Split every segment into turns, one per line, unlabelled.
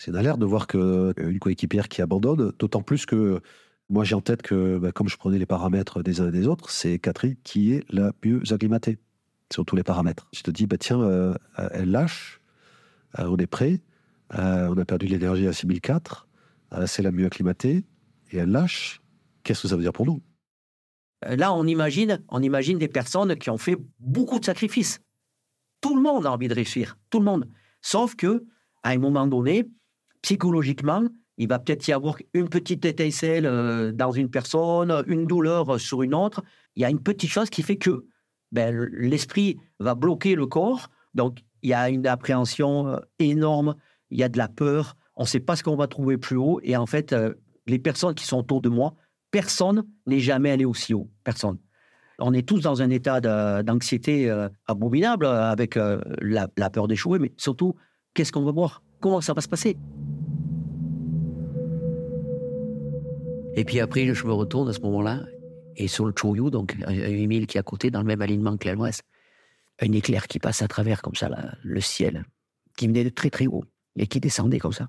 C'est d'alerte de voir qu'une coéquipière qui abandonne, d'autant plus que moi j'ai en tête que, bah, comme je prenais les paramètres des uns et des autres, c'est Catherine qui est la mieux acclimatée sur tous les paramètres. Je te dis, bah, tiens, euh, elle lâche, euh, on est prêt, euh, on a perdu l'énergie à 6004, euh, c'est la mieux acclimatée, et elle lâche. Qu'est-ce que ça veut dire pour nous?
Euh, Là, on imagine, on imagine des personnes qui ont fait beaucoup de sacrifices. Tout le monde a envie de réussir, tout le monde. Sauf que, à un moment donné, psychologiquement, il va peut-être y avoir une petite étincelle euh, dans une personne, une douleur euh, sur une autre. Il y a une petite chose qui fait que ben, l'esprit va bloquer le corps. Donc, il y a une appréhension euh, énorme, il y a de la peur, on ne sait pas ce qu'on va trouver plus haut. Et en fait, les personnes qui sont autour de moi, personne n'est jamais allé aussi haut. Personne. On est tous dans un état d'anxiété abominable avec la peur d'échouer, mais surtout, qu'est-ce qu'on va voir? Comment ça va se passer? Et puis après, je me retourne à ce moment-là, et sur le Chouyou, donc un 8000 qui est à côté, dans le même alignement que l'ouest, un éclair qui passe à travers comme ça le ciel, qui venait de très très haut, et qui descendait comme ça.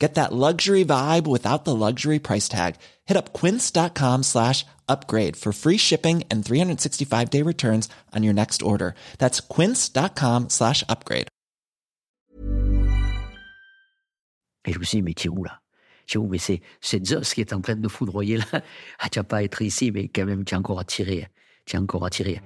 Get that luxury vibe without the luxury price tag. Hit up quince.com slash upgrade for free shipping and 365 day returns on your next order. That's quince.com slash upgrade.
Et je me suis dit, mais où là où Mais c'est, c'est Zeus qui est en train de foudroyer là. Ah, tu vas pas être ici, mais quand même, tu es encore tirer. Tu es encore tirer.